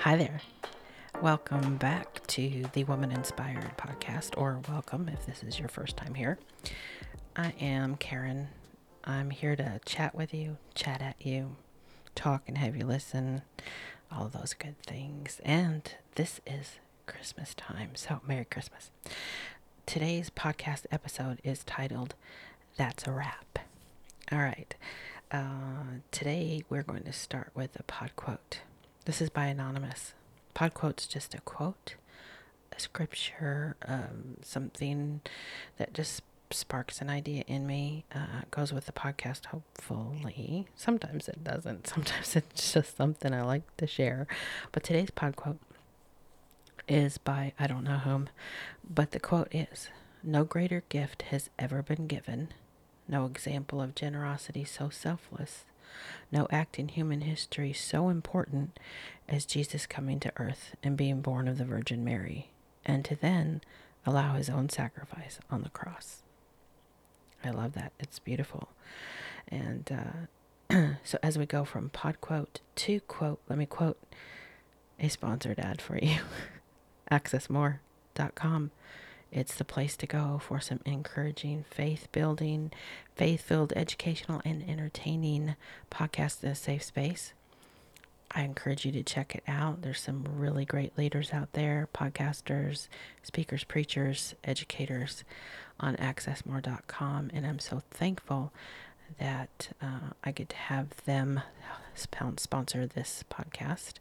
Hi there. Welcome back to the Woman Inspired podcast, or welcome if this is your first time here. I am Karen. I'm here to chat with you, chat at you, talk and have you listen, all those good things. And this is Christmas time, so Merry Christmas. Today's podcast episode is titled That's a Wrap. All right. Uh, today we're going to start with a pod quote. This is by Anonymous. Pod quote's just a quote, a scripture, um, something that just sparks an idea in me. Uh, goes with the podcast, hopefully. Sometimes it doesn't. Sometimes it's just something I like to share. But today's pod quote is by I don't know whom, but the quote is No greater gift has ever been given no example of generosity so selfless, no act in human history so important as Jesus coming to earth and being born of the Virgin Mary, and to then allow his own sacrifice on the cross. I love that. It's beautiful. And uh, so, as we go from pod quote to quote, let me quote a sponsored ad for you accessmore.com it's the place to go for some encouraging, faith building, faith filled, educational, and entertaining podcasts in a safe space. I encourage you to check it out. There's some really great leaders out there podcasters, speakers, preachers, educators on accessmore.com. And I'm so thankful that uh, I get to have them sponsor this podcast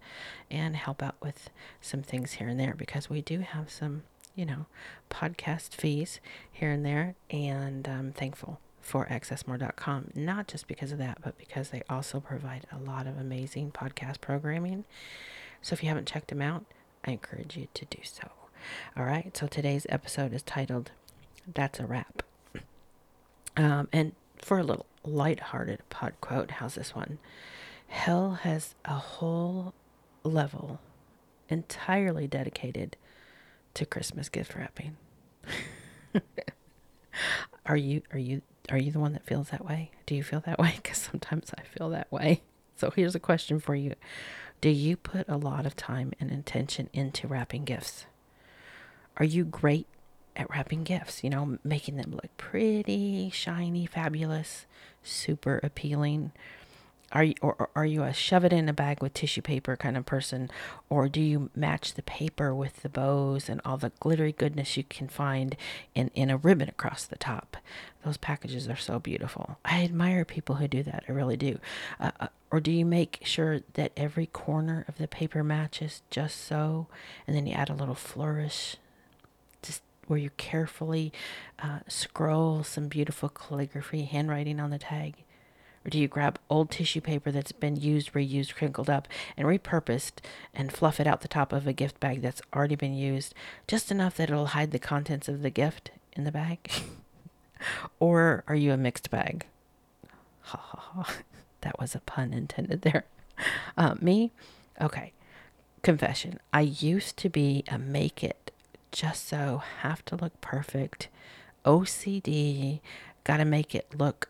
and help out with some things here and there because we do have some you know, podcast fees here and there. And I'm thankful for accessmore.com, not just because of that, but because they also provide a lot of amazing podcast programming. So if you haven't checked them out, I encourage you to do so. All right, so today's episode is titled That's a Wrap. Um, and for a little light-hearted pod quote, how's this one? Hell has a whole level entirely dedicated to Christmas gift wrapping. are you are you are you the one that feels that way? Do you feel that way? Because sometimes I feel that way. So here's a question for you: Do you put a lot of time and intention into wrapping gifts? Are you great at wrapping gifts? You know, making them look pretty, shiny, fabulous, super appealing are you or are you a shove it in a bag with tissue paper kind of person? Or do you match the paper with the bows and all the glittery goodness you can find in in a ribbon across the top? Those packages are so beautiful. I admire people who do that. I really do. Uh, uh, or do you make sure that every corner of the paper matches just so and then you add a little flourish just where you carefully uh, scroll some beautiful calligraphy handwriting on the tag or do you grab old tissue paper that's been used, reused, crinkled up, and repurposed and fluff it out the top of a gift bag that's already been used, just enough that it'll hide the contents of the gift in the bag? or are you a mixed bag? Ha ha ha. That was a pun intended there. Uh, me? Okay. Confession. I used to be a make it just so, have to look perfect, OCD, gotta make it look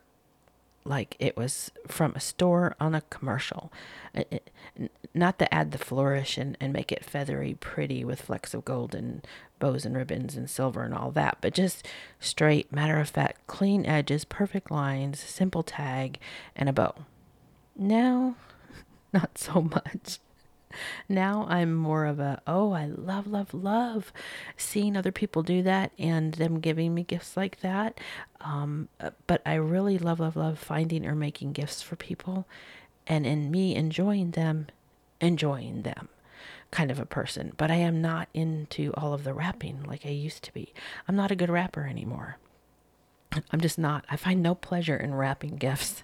like it was from a store on a commercial. It, not to add the flourish and, and make it feathery pretty with flecks of gold and bows and ribbons and silver and all that, but just straight, matter of fact, clean edges, perfect lines, simple tag, and a bow. Now, not so much. Now I'm more of a, oh, I love, love, love seeing other people do that and them giving me gifts like that. Um, uh, but I really love, love, love finding or making gifts for people and in me enjoying them, enjoying them kind of a person. But I am not into all of the wrapping like I used to be. I'm not a good wrapper anymore. I'm just not. I find no pleasure in wrapping gifts.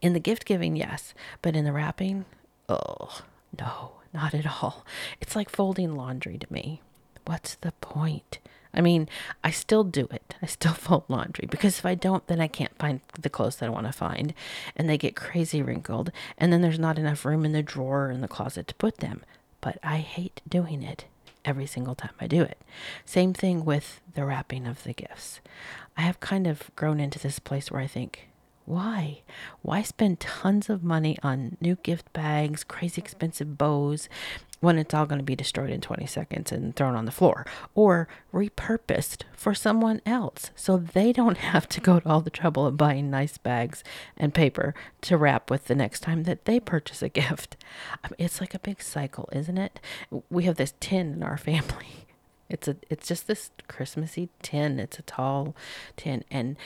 In the gift giving, yes, but in the wrapping, oh, no, not at all. It's like folding laundry to me. What's the point? I mean, I still do it. I still fold laundry because if I don't, then I can't find the clothes that I want to find and they get crazy wrinkled. And then there's not enough room in the drawer or in the closet to put them. But I hate doing it every single time I do it. Same thing with the wrapping of the gifts. I have kind of grown into this place where I think, Why? Why spend tons of money on new gift bags, crazy expensive bows, when it's all going to be destroyed in 20 seconds and thrown on the floor or repurposed for someone else so they don't have to go to all the trouble of buying nice bags and paper to wrap with the next time that they purchase a gift. It's like a big cycle, isn't it? We have this tin in our family. It's a it's just this Christmassy tin. It's a tall tin and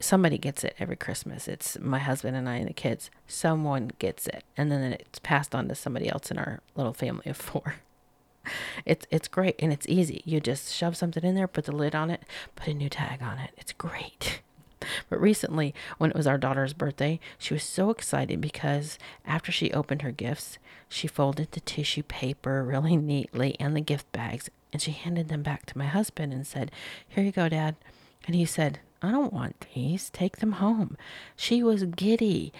somebody gets it every Christmas. It's my husband and I and the kids. Someone gets it, and then it's passed on to somebody else in our little family of four. It's it's great and it's easy. You just shove something in there, put the lid on it, put a new tag on it. It's great. But recently, when it was our daughter's birthday, she was so excited because after she opened her gifts, she folded the tissue paper really neatly and the gift bags, and she handed them back to my husband and said, Here you go, Dad. And he said, I don't want these. Take them home. She was giddy.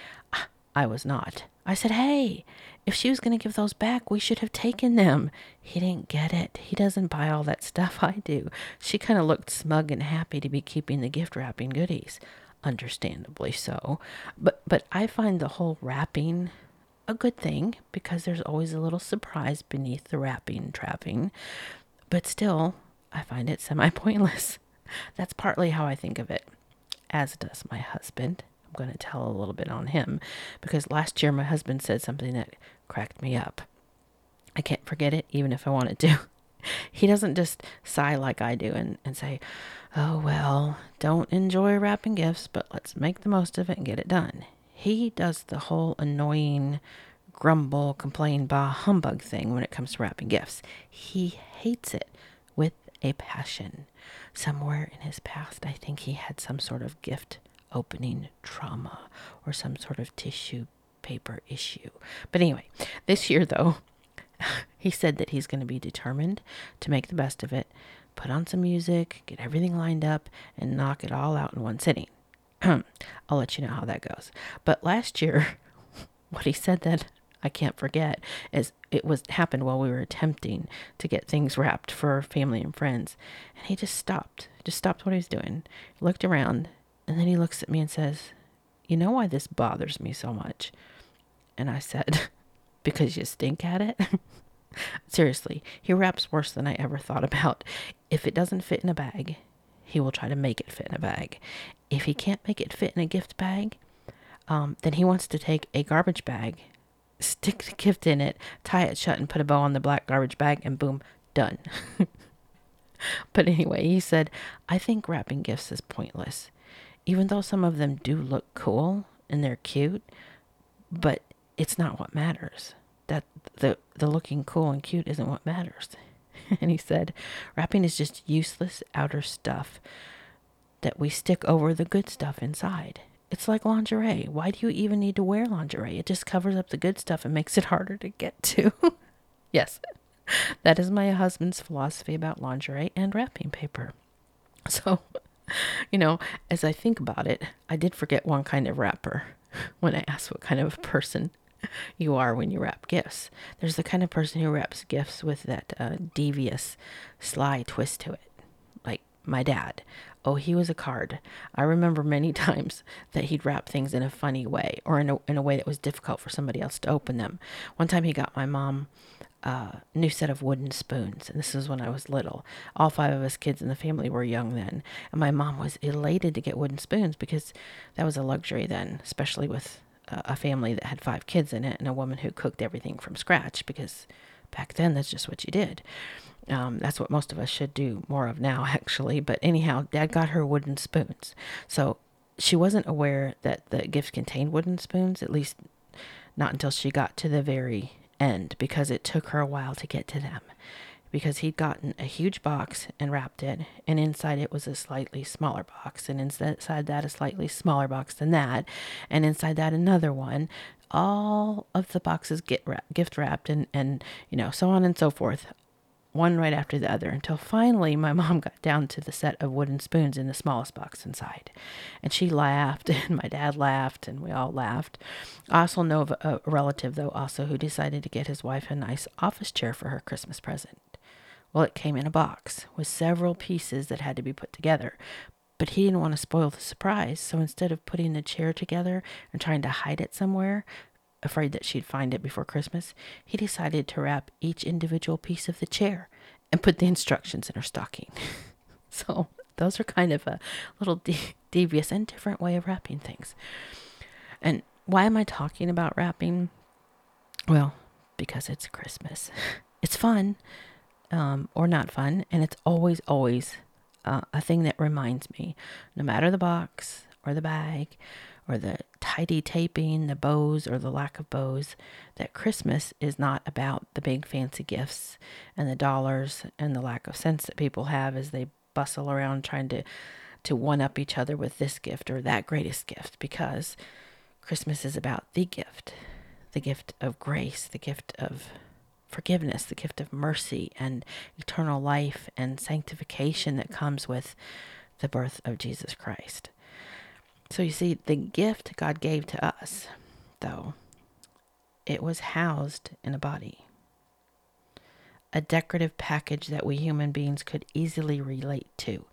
I was not. I said, Hey, if she was going to give those back, we should have taken them. He didn't get it. He doesn't buy all that stuff I do. She kind of looked smug and happy to be keeping the gift wrapping goodies. Understandably so. But but I find the whole wrapping a good thing because there's always a little surprise beneath the wrapping trapping. But still, I find it semi pointless. That's partly how I think of it, as does my husband. I'm going to tell a little bit on him because last year my husband said something that cracked me up. I can't forget it, even if I wanted to. He doesn't just sigh like I do and, and say, Oh, well, don't enjoy wrapping gifts, but let's make the most of it and get it done. He does the whole annoying grumble, complain, bah, humbug thing when it comes to wrapping gifts. He hates it a passion. Somewhere in his past, I think he had some sort of gift opening trauma or some sort of tissue paper issue. But anyway, this year though, he said that he's going to be determined to make the best of it, put on some music, get everything lined up, and knock it all out in one sitting. I'll let you know how that goes. But last year, what he said that I can't forget is it was happened while we were attempting to get things wrapped for family and friends. And he just stopped, just stopped what he was doing, looked around, and then he looks at me and says, You know why this bothers me so much? And I said, Because you stink at it? Seriously, he wraps worse than I ever thought about. If it doesn't fit in a bag, he will try to make it fit in a bag. If he can't make it fit in a gift bag, um, then he wants to take a garbage bag stick the gift in it, tie it shut, and put a bow on the black garbage bag, and boom, done. but anyway, he said, I think wrapping gifts is pointless. Even though some of them do look cool and they're cute, but it's not what matters. That the the looking cool and cute isn't what matters. and he said, wrapping is just useless outer stuff that we stick over the good stuff inside. It's like lingerie. Why do you even need to wear lingerie? It just covers up the good stuff and makes it harder to get to. yes, that is my husband's philosophy about lingerie and wrapping paper. So, you know, as I think about it, I did forget one kind of wrapper when I asked what kind of person you are when you wrap gifts. There's the kind of person who wraps gifts with that uh, devious, sly twist to it, like my dad. Oh, he was a card. I remember many times that he'd wrap things in a funny way or in a, in a way that was difficult for somebody else to open them. One time he got my mom a new set of wooden spoons, and this is when I was little. All five of us kids in the family were young then, and my mom was elated to get wooden spoons because that was a luxury then, especially with a family that had five kids in it and a woman who cooked everything from scratch because back then that's just what you did. Um, that's what most of us should do more of now, actually. But anyhow, Dad got her wooden spoons. So she wasn't aware that the gifts contained wooden spoons, at least not until she got to the very end, because it took her a while to get to them. Because he'd gotten a huge box and wrapped it, and inside it was a slightly smaller box, and inside that a slightly smaller box than that, and inside that another one. All of the boxes get wrapped, gift wrapped, and and you know so on and so forth one right after the other, until finally my mom got down to the set of wooden spoons in the smallest box inside. And she laughed, and my dad laughed, and we all laughed. I also know of uh, a relative, though, also who decided to get his wife a nice office chair for her Christmas present. Well, it came in a box with several pieces that had to be put together, But he didn't want to spoil the surprise, so instead of putting the chair together and trying to hide it somewhere, afraid that she'd find it before Christmas, he decided to wrap each individual piece of the chair and put the instructions in her stocking. so those are kind of a little de- devious and different way of wrapping things. And why am I talking about wrapping? Well, because it's Christmas. It's fun, um, or not fun, and it's always, always uh, a thing that reminds me, no matter the box or the bag or the tidy taping, the bows or the lack of bows, that Christmas is not about the big fancy gifts and the dollars and the lack of sense that people have as they bustle around trying to to one up each other with this gift or that greatest gift because Christmas is about the gift, the gift of grace, the gift of forgiveness, the gift of mercy and eternal life and sanctification that comes with the birth of Jesus Christ. So you see, the gift God gave to us, though, it was housed in a body. A decorative package that we human beings could easily relate to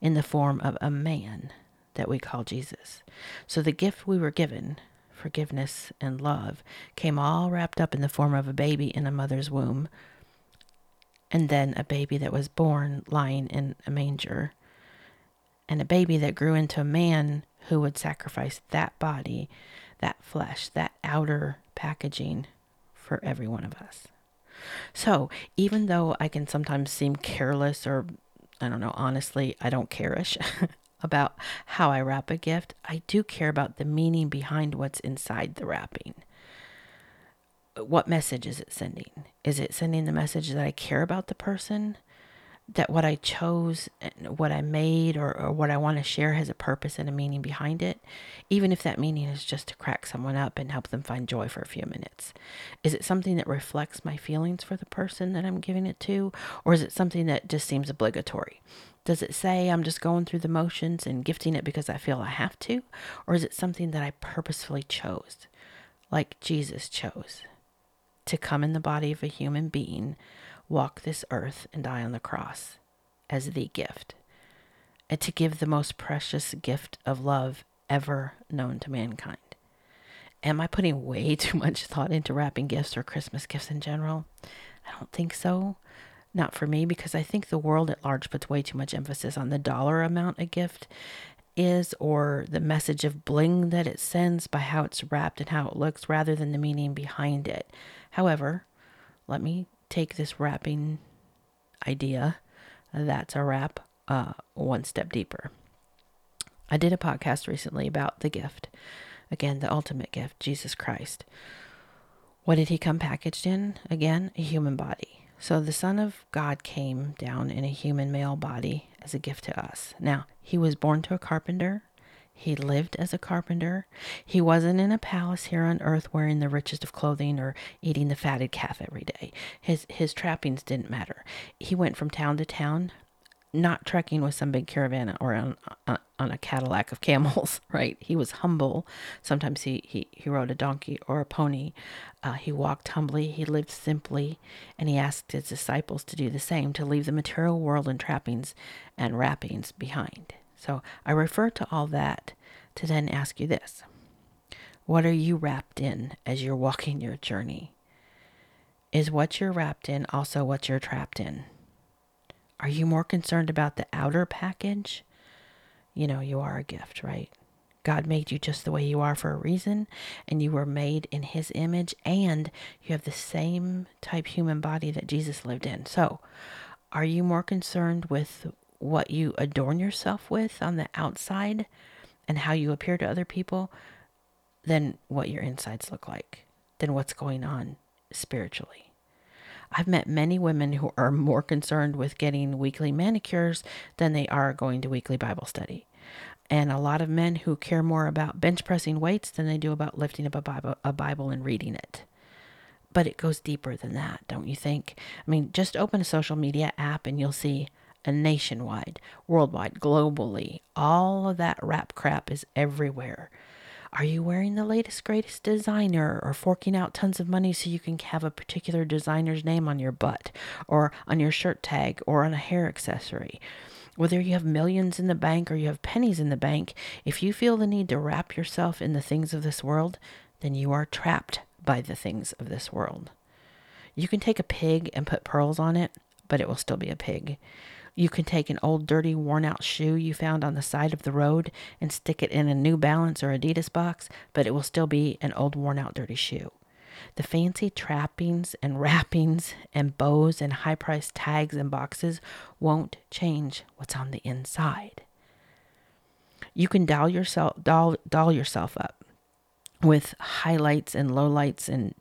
in the form of a man that we call Jesus. So the gift we were given forgiveness, and love came all wrapped up in the form of a baby in a mother's womb, and then a baby that was born lying in a manger, and a baby that grew into a man who would sacrifice that body, that flesh, that outer packaging for every one of us. So, even though I can sometimes seem careless or I don't know, honestly, I don't careish about how I wrap a gift. I do care about the meaning behind what's inside the wrapping. What message is it sending? Is it sending the message that I care about the person? That what I chose, what I made, or, or what I want to share has a purpose and a meaning behind it, even if that meaning is just to crack someone up and help them find joy for a few minutes? Is it something that reflects my feelings for the person that I'm giving it to, or is it something that just seems obligatory? Does it say I'm just going through the motions and gifting it because I feel I have to? Or is it something that I purposefully chose, like Jesus chose, to come in the body of a human being, walk this earth, and die on the cross as the gift, and to give the most precious gift of love ever known to mankind? Am I putting way too much thought into wrapping gifts or Christmas gifts in general? I don't think so not for me because I think the world at large puts way too much emphasis on the dollar amount a gift is or the message of bling that it sends by how it's wrapped and how it looks rather than the meaning behind it. However, let me take this wrapping idea that's a wrap uh, one step deeper. I did a podcast recently about the gift. Again, the ultimate gift, Jesus Christ. What did he come packaged in? Again, a human body. So the Son of God came down in a human male body as a gift to us. Now, he was born to a carpenter. He lived as a carpenter. He wasn't in a palace here on earth wearing the richest of clothing or eating the fatted calf every day. His his trappings didn't matter. He went from town to town, not trekking with some big caravan or on, on, a Cadillac of camels, right? He was humble. Sometimes he, he, he rode a donkey or a pony. Uh, he walked humbly, he lived simply, and he asked his disciples to do the same, to leave the material world and trappings and wrappings behind. So I refer to all that to then ask you this What are you wrapped in as you're walking your journey? Is what you're wrapped in also what you're trapped in? Are you more concerned about the outer package? You know, you are a gift, right? God made you just the way you are for a reason, and you were made in His image, and you have the same type human body that Jesus lived in. So, are you more concerned with what you adorn yourself with on the outside and how you appear to other people than what your insides look like, than what's going on spiritually? I've met many women who are more concerned with getting weekly manicures than they are going to weekly Bible study. And a lot of men who care more about bench pressing weights than they do about lifting up a Bible, a Bible and reading it. But it goes deeper than that, don't you think? I mean, just open a social media app and you'll see a nationwide, worldwide, globally. All of that wrap crap is everywhere. Are you wearing the latest, greatest designer or forking out tons of money so you can have a particular designer's name on your butt or on your shirt tag or on a hair accessory? Whether you have millions in the bank or you have pennies in the bank, if you feel the need to wrap yourself in the things of this world, then you are trapped by the things of this world. You can take a pig and put pearls on it, but it will still be a pig. You can take an old, dirty, worn out shoe you found on the side of the road and stick it in a New Balance or Adidas box, but it will still be an old, worn out, dirty shoe. The fancy trappings and wrappings and bows and high priced tags and boxes won't change what's on the inside. You can doll yourself doll, doll yourself up with highlights and lowlights and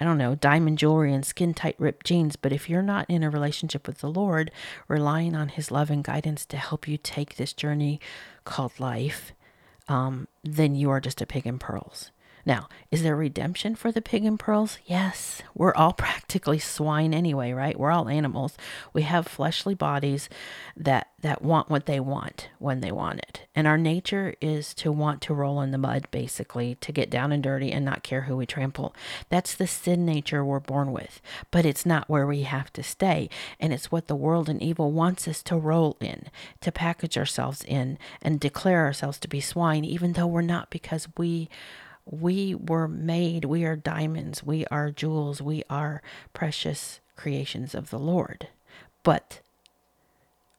I don't know, diamond jewelry and skin tight ripped jeans. But if you're not in a relationship with the Lord, relying on His love and guidance to help you take this journey called life, um, then you are just a pig in pearls. Now, is there redemption for the pig and pearls? Yes. We're all practically swine anyway, right? We're all animals. We have fleshly bodies that that want what they want when they want it. And our nature is to want to roll in the mud basically, to get down and dirty and not care who we trample. That's the sin nature we're born with. But it's not where we have to stay, and it's what the world and evil wants us to roll in, to package ourselves in and declare ourselves to be swine even though we're not because we we were made, we are diamonds, we are jewels, we are precious creations of the Lord. But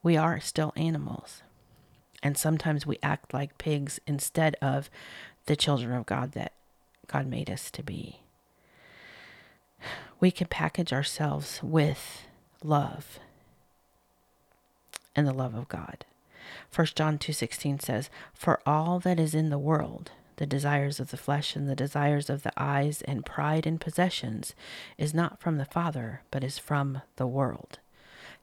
we are still animals. And sometimes we act like pigs instead of the children of God that God made us to be. We can package ourselves with love and the love of God. 1 John 2:16 says, "For all that is in the world, the desires of the flesh and the desires of the eyes and pride in possessions is not from the Father, but is from the world.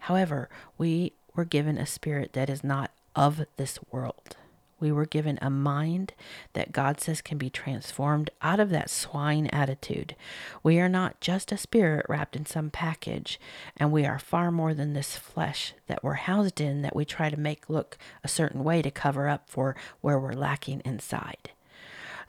However, we were given a spirit that is not of this world. We were given a mind that God says can be transformed out of that swine attitude. We are not just a spirit wrapped in some package, and we are far more than this flesh that we're housed in that we try to make look a certain way to cover up for where we're lacking inside.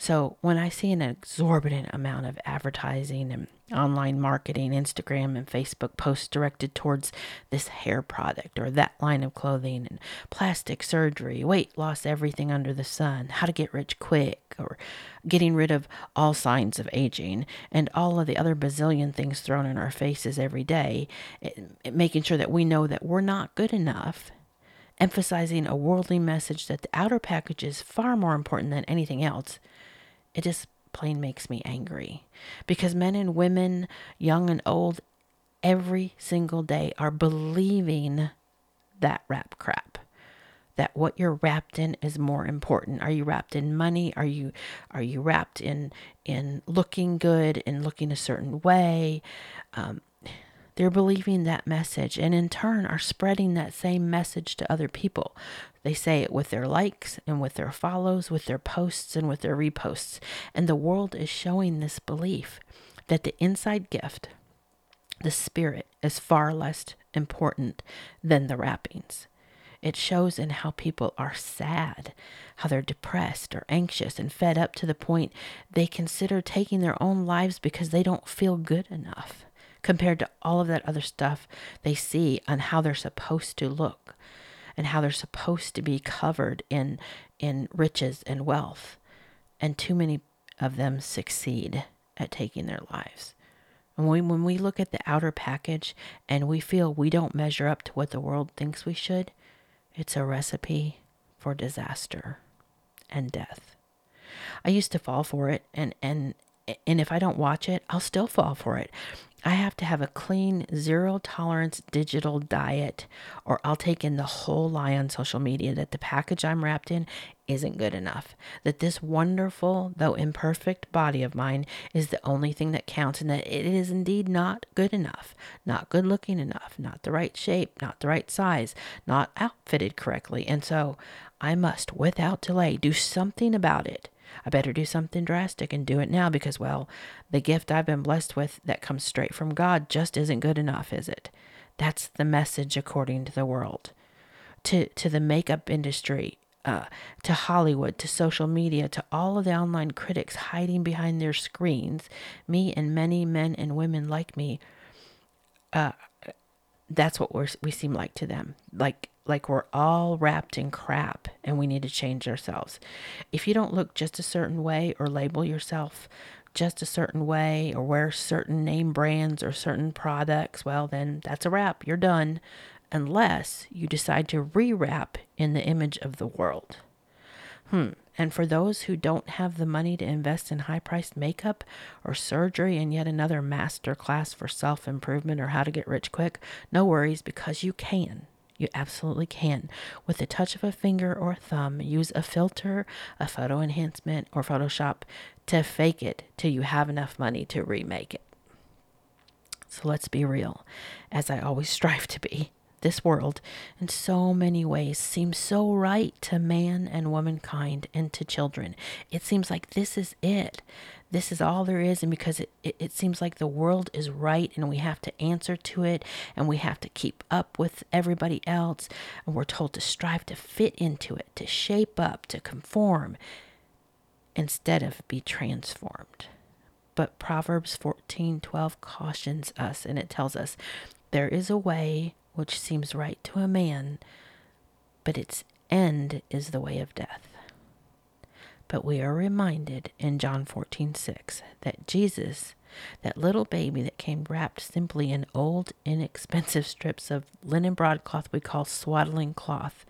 So when I see an exorbitant amount of advertising and online marketing, Instagram and Facebook posts directed towards this hair product or that line of clothing and plastic surgery, weight loss, everything under the sun, how to get rich quick, or getting rid of all signs of aging, and all of the other bazillion things thrown in our faces every day, it, it, making sure that we know that we're not good enough emphasizing a worldly message that the outer package is far more important than anything else, it just plain makes me angry. Because men and women, young and old, every single day are believing that wrap crap that what you're wrapped in is more important. Are you wrapped in money? Are you are you wrapped in in looking good and looking a certain way? Um, they're believing that message and in turn are spreading that same message to other people. They say it with their likes and with their follows, with their posts and with their reposts. And the world is showing this belief that the inside gift, the spirit, is far less important than the wrappings. It shows in how people are sad, how they're depressed or anxious and fed up to the point they consider taking their own lives because they don't feel good enough compared to all of that other stuff they see on how they're supposed to look and how they're supposed to be covered in in riches and wealth. And too many of them succeed at taking their lives. And we, when we look at the outer package and we feel we don't measure up to what the world thinks we should it's a recipe for disaster and death. I used to fall for it and and and if I don't watch it, I'll still fall for it. I have to have a clean, zero tolerance digital diet, or I'll take in the whole lie on social media that the package I'm wrapped in isn't good enough. That this wonderful, though imperfect body of mine is the only thing that counts, and that it is indeed not good enough, not good looking enough, not the right shape, not the right size, not outfitted correctly. And so I must, without delay, do something about it I better do something drastic and do it now because, well, the gift I've been blessed with that comes straight from God just isn't good enough, is it? That's the message according to the world. To, to the makeup industry, uh, to Hollywood, to social media, to all of the online critics hiding behind their screens, me and many men and women like me, uh, that's what we we seem like to them. Like like we're all wrapped in crap and we need to change ourselves. If you don't look just a certain way or label yourself just a certain way or wear certain name brands or certain products, well, then that's a wrap. You're done unless you decide to rewrap in the image of the world. Hmm. And for those who don't have the money to invest in high priced makeup or surgery and yet another master class for self improvement or how to get rich quick, no worries because you can. You absolutely can. With the touch of a finger or thumb, use a filter, a photo enhancement, or Photoshop to fake it till you have enough money to remake it. So let's be real, as I always strive to be. This world, in so many ways, seems so right to man and womankind and to children. It seems like this is it. This is all there is. And because it, it, it seems like the world is right and we have to answer to it and we have to keep up with everybody else. And we're told to strive to fit into it, to shape up, to conform instead of be transformed. But Proverbs 14:12 cautions us and it tells us there is a way which seems right to a man, but its end is the way of death. But we are reminded in John 14 6 that Jesus, that little baby that came wrapped simply in old, inexpensive strips of linen broadcloth we call swaddling cloth,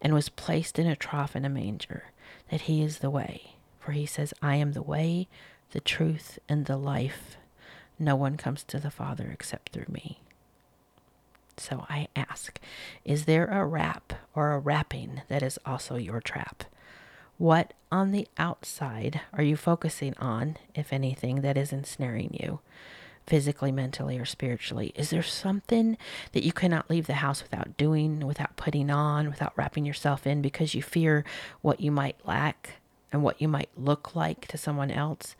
and was placed in a trough in a manger, that he is the way. For he says, I am the way, the truth, and the life. No one comes to the Father except through me. So I ask, is there a wrap or a wrapping that is also your trap? What on the outside are you focusing on, if anything, that is ensnaring you? physically, mentally, or spiritually? Is there something that you cannot leave the house without doing, without putting on, without wrapping yourself in because you fear what you might lack and what you might look like to someone else?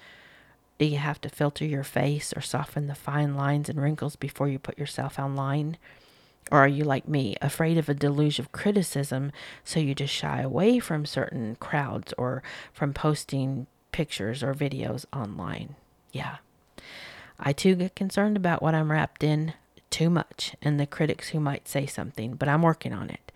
Do you have to filter your face or soften the fine lines and wrinkles before you put yourself online? Or are you like me, afraid of a deluge of criticism, so you just shy away from certain crowds or from posting pictures or videos online? Yeah. I too get concerned about what I'm wrapped in too much and the critics who might say something, but I'm working on it.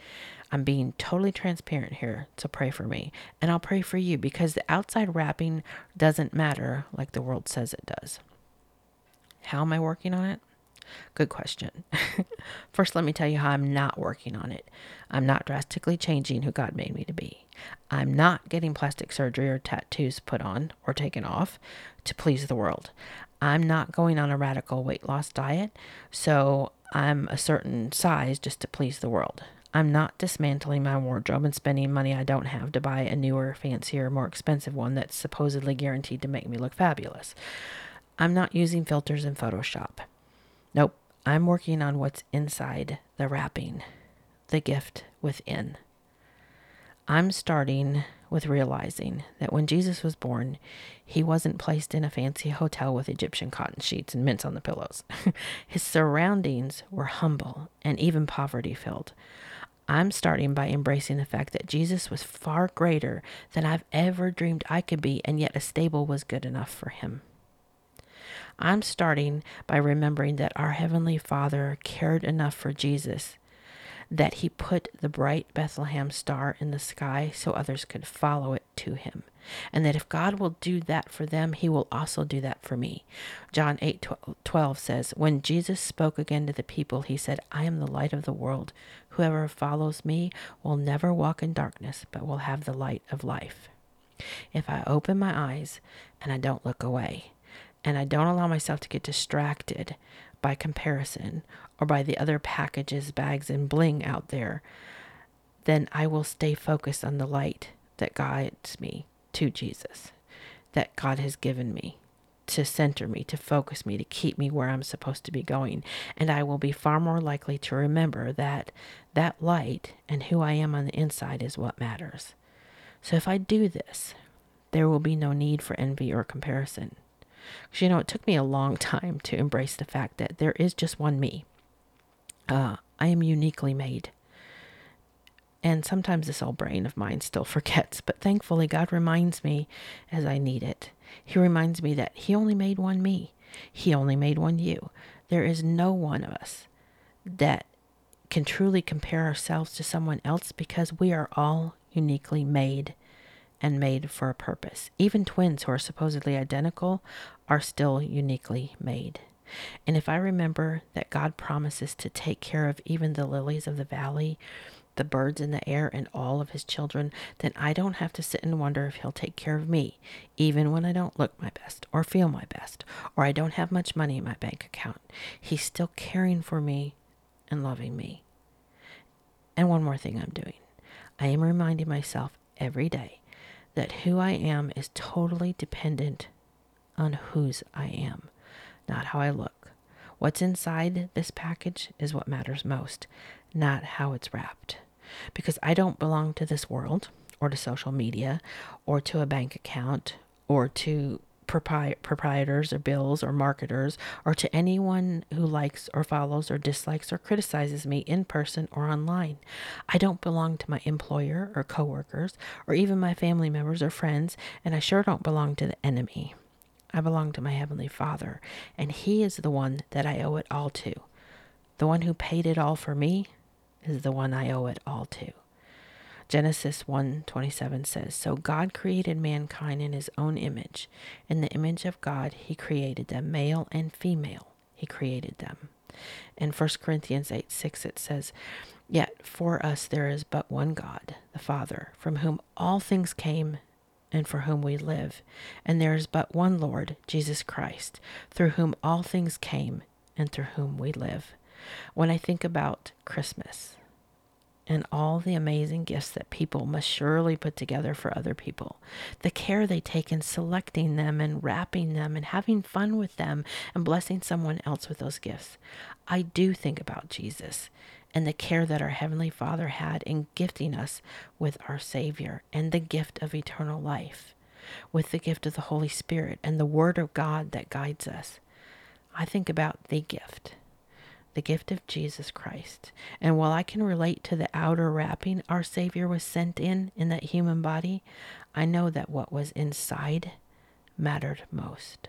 I'm being totally transparent here, so pray for me. And I'll pray for you because the outside wrapping doesn't matter like the world says it does. How am I working on it? Good question. First, let me tell you how I'm not working on it. I'm not drastically changing who God made me to be. I'm not getting plastic surgery or tattoos put on or taken off to please the world. I'm not going on a radical weight loss diet, so I'm a certain size just to please the world. I'm not dismantling my wardrobe and spending money I don't have to buy a newer, fancier, more expensive one that's supposedly guaranteed to make me look fabulous. I'm not using filters in Photoshop. Nope, I'm working on what's inside the wrapping, the gift within. I'm starting with realizing that when Jesus was born, he wasn't placed in a fancy hotel with Egyptian cotton sheets and mints on the pillows. His surroundings were humble and even poverty filled. I'm starting by embracing the fact that Jesus was far greater than I've ever dreamed I could be, and yet a stable was good enough for him. I'm starting by remembering that our Heavenly Father cared enough for Jesus that he put the bright Bethlehem star in the sky so others could follow it to him. And that if God will do that for them, he will also do that for me. John 8 12 says, When Jesus spoke again to the people, he said, I am the light of the world. Whoever follows me will never walk in darkness, but will have the light of life. If I open my eyes and I don't look away, and I don't allow myself to get distracted by comparison or by the other packages, bags, and bling out there, then I will stay focused on the light that guides me to Jesus, that God has given me to center me, to focus me, to keep me where I'm supposed to be going. And I will be far more likely to remember that that light and who I am on the inside is what matters. So if I do this, there will be no need for envy or comparison. Because, you know, it took me a long time to embrace the fact that there is just one me. Uh, I am uniquely made. And sometimes this old brain of mine still forgets, but thankfully, God reminds me as I need it. He reminds me that He only made one me, He only made one you. There is no one of us that can truly compare ourselves to someone else because we are all uniquely made and made for a purpose. Even twins who are supposedly identical are still uniquely made. And if I remember that God promises to take care of even the lilies of the valley, the birds in the air, and all of his children, then I don't have to sit and wonder if he'll take care of me, even when I don't look my best or feel my best, or I don't have much money in my bank account. He's still caring for me and loving me. And one more thing I'm doing I am reminding myself every day that who I am is totally dependent on whose I am, not how I look. What's inside this package is what matters most, not how it's wrapped. Because I don't belong to this world, or to social media, or to a bank account, or to propri- proprietors or bills or marketers or to anyone who likes or follows or dislikes or criticizes me in person or online. I don't belong to my employer or coworkers or even my family members or friends, and I sure don't belong to the enemy. I belong to my Heavenly Father, and He is the one that I owe it all to. The one who paid it all for me is the one I owe it all to. Genesis 1:27 says, "So God created mankind in his own image. In the image of God he created them, male and female. He created them." In 1 Corinthians 8 6, it says, Yet for us there is but one God, the Father, from whom all things came and for whom we live. And there is but one Lord, Jesus Christ, through whom all things came and through whom we live. When I think about Christmas, and all the amazing gifts that people must surely put together for other people. The care they take in selecting them and wrapping them and having fun with them and blessing someone else with those gifts. I do think about Jesus and the care that our Heavenly Father had in gifting us with our Savior and the gift of eternal life, with the gift of the Holy Spirit and the Word of God that guides us. I think about the gift the gift of Jesus Christ. And while I can relate to the outer wrapping our Savior was sent in in that human body, I know that what was inside mattered most.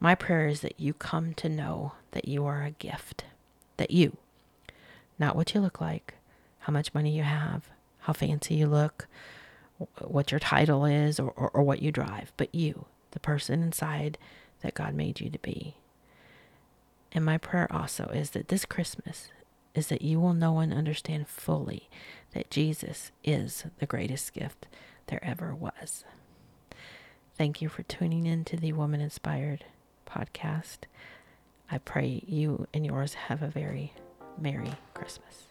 My prayer is that you come to know that you are a gift. That you, not what you look like, how much money you have, how fancy you look, what your title is, or, or, or what you drive, but you, the person inside that God made you to be. And my prayer also is that this Christmas is that you will know and understand fully that Jesus is the greatest gift there ever was. Thank you for tuning in to the Woman Inspired podcast. I pray you and yours have a very Merry Christmas.